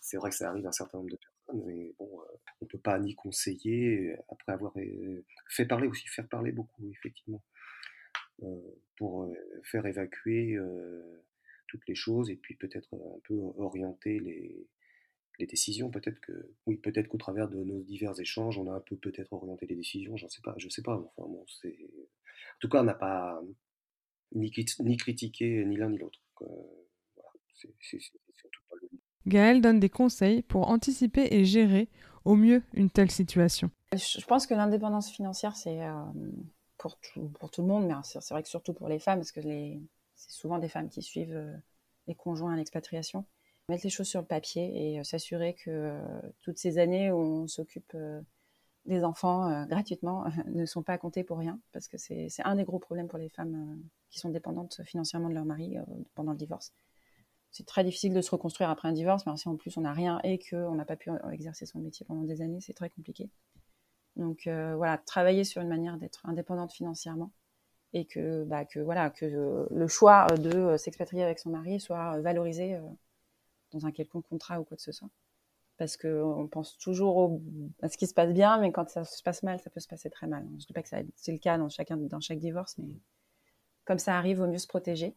c'est vrai que ça arrive à un certain nombre de personnes, mais bon, on ne peut pas ni conseiller après avoir fait parler aussi, faire parler beaucoup, effectivement, pour faire évacuer toutes les choses et puis peut-être un peu orienter les, les décisions. Peut-être que, oui, peut-être qu'au travers de nos divers échanges, on a un peu peut-être orienté les décisions. J'en sais pas, je sais pas. Enfin bon, c'est, en tout cas, on n'a pas ni, ni critiqué ni l'un ni l'autre. Gaël donne des conseils pour anticiper et gérer au mieux une telle situation. Je pense que l'indépendance financière, c'est euh, pour, tout, le monde, mais c'est vrai que surtout pour les femmes, parce que c'est souvent des femmes qui suivent euh, les conjoints à l'expatriation mettre les choses sur le papier et euh, s'assurer que toutes ces années où on s'occupe des enfants gratuitement ne sont pas comptées pour rien, parce que c'est un des gros problèmes pour les femmes qui sont dépendantes financièrement de leur mari pendant le divorce. C'est très difficile de se reconstruire après un divorce, mais si en plus on n'a rien et qu'on n'a pas pu exercer son métier pendant des années, c'est très compliqué. Donc voilà, travailler sur une manière d'être indépendante financièrement et que, bah, que, voilà, que le choix de s'expatrier avec son mari soit valorisé dans un quelconque contrat ou quoi que ce soit. parce qu'on pense toujours à ce qui se passe bien, mais quand ça se passe mal, ça peut se passer très mal. Je ne dis pas que c'est le cas dans, chacun, dans chaque divorce, mais comme ça arrive, il vaut mieux se protéger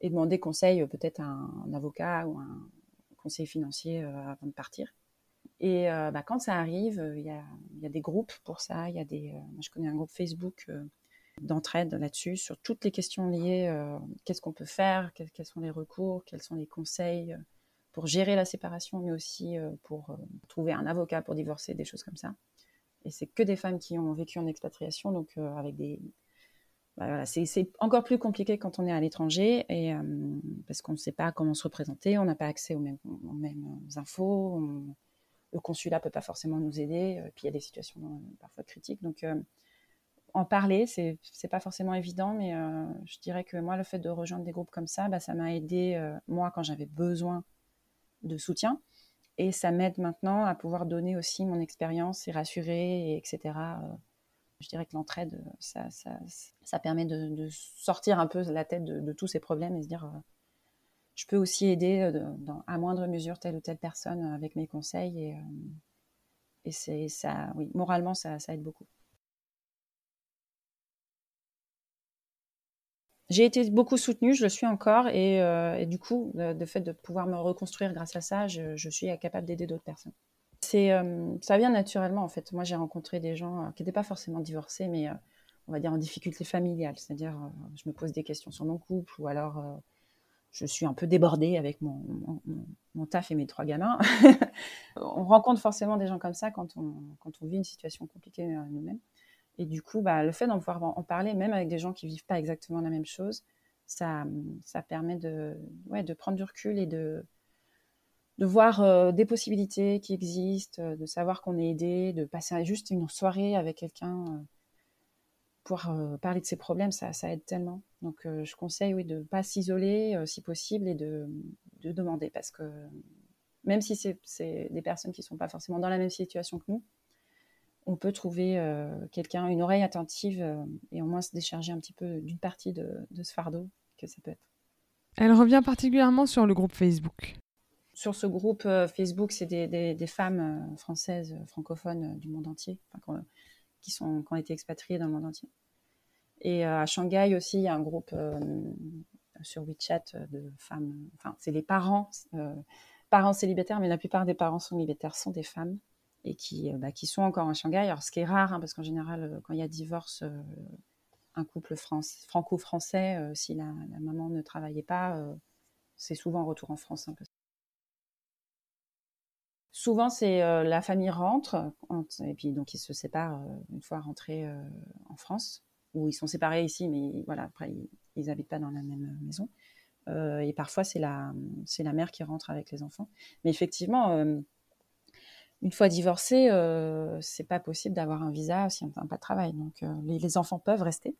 et demander conseil euh, peut-être à un, avocat ou un conseiller financier euh, avant de partir. Et euh, bah, quand ça arrive, il y a, des groupes pour ça. Y a des, je connais un groupe Facebook d'entraide là-dessus sur toutes les questions liées. Qu'est-ce qu'on peut faire quels, sont les recours Quels sont les conseils pour gérer la séparation, mais aussi pour trouver un avocat pour divorcer, des choses comme ça. Et c'est que des femmes qui ont vécu en expatriation, donc avec des, bah, c'est encore plus compliqué quand on est à l'étranger euh, parce qu'on ne sait pas comment se représenter, on n'a pas accès aux mêmes, infos, le consulat peut pas forcément nous aider, euh, puis il y a des situations euh, parfois critiques. Donc en parler, c'est n'est pas forcément évident, mais je dirais que moi, le fait de rejoindre des groupes comme ça, bah, ça m'a aidé moi quand j'avais besoin de soutien. Et ça m'aide maintenant à pouvoir donner aussi mon expérience et rassurer, et etc je dirais que l'entraide, ça, ça, ça, permet de, sortir un peu la tête de, tous ces problèmes et se dire, euh, je peux aussi aider euh, à moindre mesure telle ou telle personne avec mes conseils. Et, euh, et c'est ça, oui, moralement, ça, aide beaucoup. J'ai été beaucoup soutenue, je le suis encore, et, du coup, le, fait de pouvoir me reconstruire grâce à ça, je suis capable d'aider d'autres personnes. Euh, ça vient naturellement en fait. Moi, j'ai rencontré des gens euh, qui n'étaient pas forcément divorcés, mais euh, on va dire en difficulté familiale. C'est-à-dire, je me pose des questions sur mon couple, ou alors je suis un peu débordée avec mon, taf et mes trois gamins. on rencontre forcément des gens comme ça quand on, vit une situation compliquée nous-mêmes. Et du coup, bah, le fait d'en pouvoir en parler, même avec des gens qui vivent pas exactement la même chose, ça, permet de prendre du recul et de, de voir euh, des possibilités qui existent, euh, de savoir qu'on est aidé, de passer juste une soirée avec quelqu'un euh, pour parler de ses problèmes, ça, aide tellement. Donc je conseille oui, de ne pas s'isoler si possible et de, demander parce que même si c'est des personnes qui ne sont pas forcément dans la même situation que nous, on peut trouver quelqu'un, une oreille attentive et au moins se décharger un petit peu d'une partie de, de ce fardeau que ça peut être. Elle revient particulièrement sur le groupe Facebook. Sur ce groupe euh, Facebook, c'est des, femmes euh, françaises, euh, francophones du monde entier, qui, sont, qui ont été expatriées dans le monde entier. Et à Shanghai aussi, il y a un groupe sur WeChat de femmes, enfin, c'est les parents, parents célibataires, mais la plupart des parents célibataires sont des femmes et qui, bah, qui sont encore à Shanghai. Alors, ce qui est rare, hein, parce qu'en général, quand il y a divorce, un couple franco-français, si la, maman ne travaillait pas, c'est souvent retour en France. Hein, Souvent, c'est euh, la famille rentre, et puis donc ils se séparent euh, une fois rentrés euh, en France, ou ils sont séparés ici, mais voilà, après ils n'habitent pas dans la même maison. et parfois, c'est la, mère qui rentre avec les enfants. Mais effectivement, une fois divorcé, c'est pas possible d'avoir un visa si on n'a pas de travail. Donc les, enfants peuvent rester.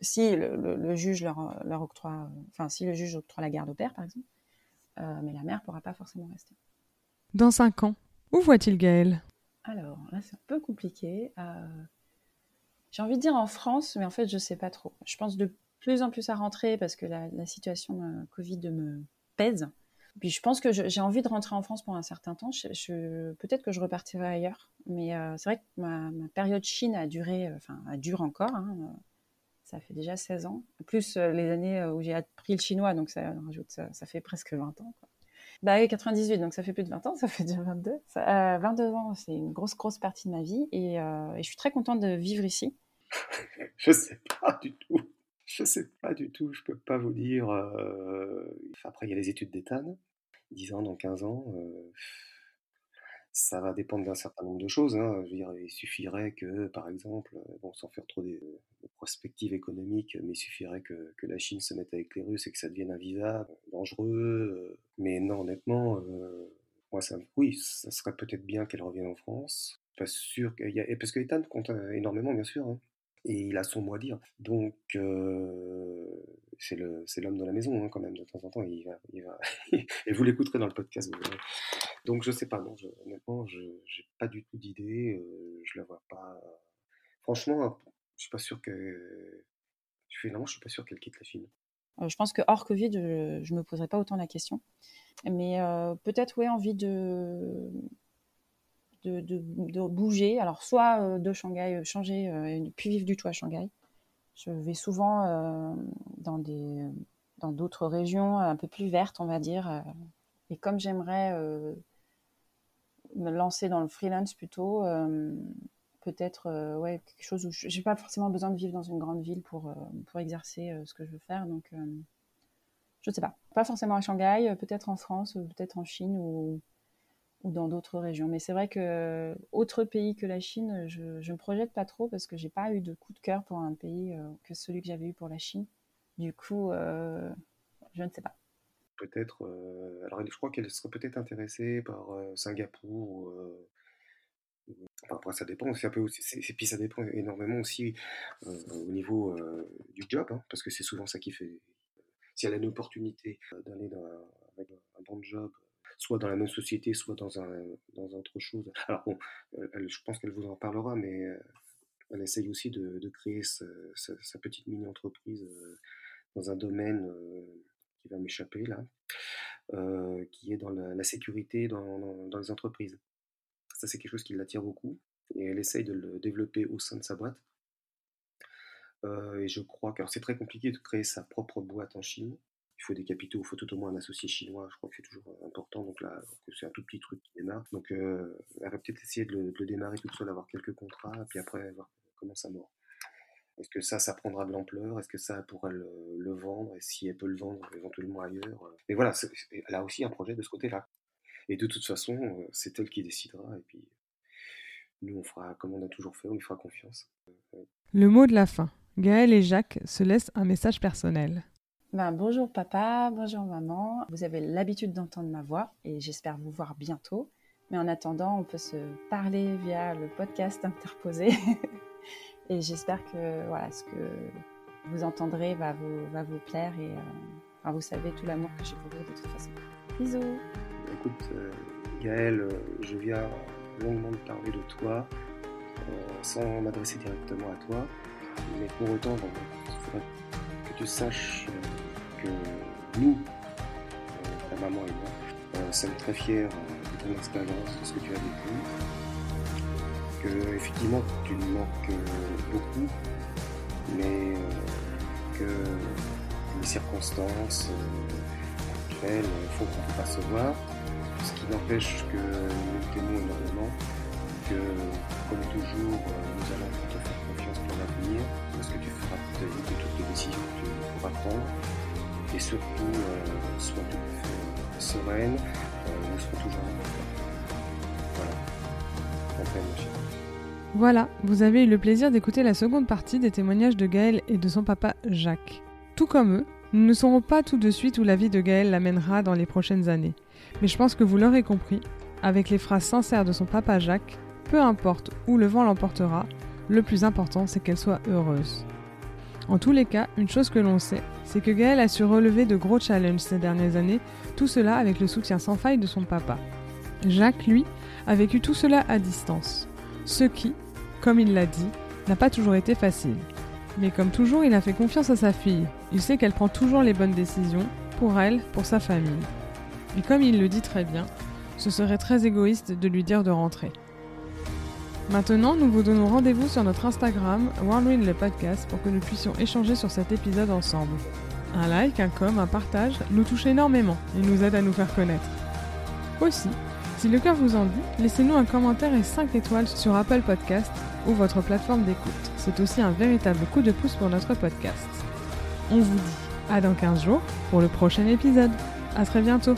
Si le, juge leur, octroie, enfin si le juge octroie la garde au père, par exemple, mais la mère pourra pas forcément rester. Dans cinq ans, où voit-il Gaël? Alors, là, c'est un peu compliqué. Euh, j'ai envie de dire en France, mais en fait, je ne sais pas trop. Je pense de plus en plus à rentrer parce que la, situation Covid me pèse. Puis je pense que j'ai envie de rentrer en France pour un certain temps. Peut-être que je repartirai ailleurs. Mais euh, c'est vrai que ma, période Chine a duré, enfin, elle dure encore. Hein. ça fait déjà 16 ans. Plus euh, les années où j'ai appris le chinois, donc ça rajoute, ça, fait presque 20 ans. Bah oui, 98, donc ça fait plus de 20 ans, ça fait déjà 22. Ça, 22 euh, ans, c'est une grosse, grosse partie de ma vie euh, et, je suis très contente de vivre ici. je sais pas du tout. Je sais pas du tout, je peux pas vous dire. Euh, après, il y a les études d'État, 10 ans, dans 15 ans. Ça va dépendre d'un certain nombre de choses. Hein. Il suffirait que, par exemple, bon, sans faire trop de, prospectives économiques, mais il suffirait que, la Chine se mette avec les Russes et que ça devienne invivable, dangereux. Mais non, honnêtement, euh, moi, ça, oui, ça serait peut-être bien qu'elle revienne en France. Pas sûr parce que Ethan compte euh, énormément, bien sûr. Hein et il a son mot à dire. Donc, euh, c'est l'homme de la maison, hein, quand même, de temps en temps. Et vous l'écouterez dans le podcast. Donc, je sais pas, non, honnêtement, je n'ai pas du tout d'idée. Euh, je la vois pas. Franchement, je suis pas sûr que. Finalement, je suis pas sûr qu'elle quitte la Chine. je pense que hors Covid, je ne me poserais pas autant la question. Mais peut-être, oui, envie de, de, de, bouger. Alors, soit de Shanghai, changer plus vivre du tout à Shanghai. Je vais souvent dans des dans d'autres régions un peu plus vertes, on va dire. Et comme j'aimerais me lancer dans le freelance plutôt, peut-être ouais, quelque chose où je n'ai pas forcément besoin de vivre dans une grande ville pour, pour exercer ce que je veux faire. Donc, je ne sais pas. Pas forcément à Shanghai, peut-être en France, peut-être en Chine ou, ou dans d'autres régions. Mais c'est vrai que autre pays que la Chine, je ne me projette pas trop parce que j'ai pas eu de coup de cœur pour un pays que celui que j'avais eu pour la Chine. Du coup, je ne sais pas peut-être. Euh, alors, je crois qu'elle serait peut-être intéressée par euh, Singapour. Euh, après, ça dépend. Un peu aussi, et puis, ça dépend énormément aussi au niveau du job, hein, parce que c'est souvent ça qui fait. Si elle a une opportunité d'aller avec un bon job, soit dans la même société, soit dans, un, dans autre chose. Alors, bon, je pense qu'elle vous en parlera, mais elle essaye aussi de, créer sa, petite mini-entreprise dans un domaine qui va m'échapper là, qui est dans la, sécurité dans, les entreprises. Ça, c'est quelque chose qui l'attire beaucoup et elle essaye de le développer au sein de sa boîte. Et je crois que c'est très compliqué de créer sa propre boîte en Chine. Il faut des capitaux, il faut tout au moins un associé chinois. Je crois que c'est toujours important. Donc là, c'est un tout petit truc qui démarre. Donc, elle va peut-être essayer de le, de le, démarrer toute seule, avoir quelques contrats, puis après voir comment ça mord. Est-ce que ça, ça prendra de l'ampleur? Est-ce que ça pourra le, le, vendre? Et si elle peut le vendre éventuellement ailleurs euh? Mais voilà, elle a aussi un projet de ce côté-là. Et de toute façon, euh, c'est elle qui décidera. Et puis, nous, on fera comme on a toujours fait, on lui fera confiance. Le mot de la fin. Gaël et Jacques se laissent un message personnel. Ben, bonjour papa, bonjour maman. Vous avez l'habitude d'entendre ma voix et j'espère vous voir bientôt. Mais en attendant, on peut se parler via le podcast interposé. Et j'espère que voilà, ce que vous entendrez va vous, va vous plaire et euh, vous savez tout l'amour que j'ai pour vous de toute façon. Bisous. Écoute, euh, Gaëlle, euh, je viens longuement te parler de toi sans m'adresser directement à toi, mais pour autant, il faudrait que tu saches que nous, ta maman et moi, sommes très fiers de ton expérience, de ce que tu as vécu que effectivement tu nous manques euh, beaucoup, mais euh, que les circonstances euh, actuelles font qu'on ne peut pas se voir, ce qui n'empêche que nous t'aimons énormément, que comme toujours nous allons te faire confiance pour l'avenir, parce que tu feras toutes les décisions que tu pourras prendre, et surtout sois tout à fait sereine, nous serons toujours là. Voilà. Voilà, vous avez eu le plaisir d'écouter la seconde partie des témoignages de Gaël et de son papa Jacques. Tout comme eux, nous ne saurons pas tout de suite où la vie de Gaël l'amènera dans les prochaines années. Mais je pense que vous l'aurez compris, avec les phrases sincères de son papa Jacques, peu importe où le vent l'emportera, le plus important c'est qu'elle soit heureuse. En tous les cas, une chose que l'on sait, c'est que Gaël a su relever de gros challenges ces dernières années, tout cela avec le soutien sans faille de son papa. Jacques, lui, a vécu tout cela à distance. Ce qui, comme il l'a dit, n'a pas toujours été facile. Mais comme toujours, il a fait confiance à sa fille. Il sait qu'elle prend toujours les bonnes décisions, pour elle, pour sa famille. Et comme il le dit très bien, ce serait très égoïste de lui dire de rentrer. Maintenant, nous vous donnons rendez-vous sur notre Instagram, Whirlwind le podcast, pour que nous puissions échanger sur cet épisode ensemble. Un like, un com, un partage nous touche énormément et nous aide à nous faire connaître. Aussi, si le cœur vous en dit, laissez-nous un commentaire et 5 étoiles sur Apple Podcast ou votre plateforme d'écoute. C'est aussi un véritable coup de pouce pour notre podcast. On vous dit à dans 15 jours pour le prochain épisode. À très bientôt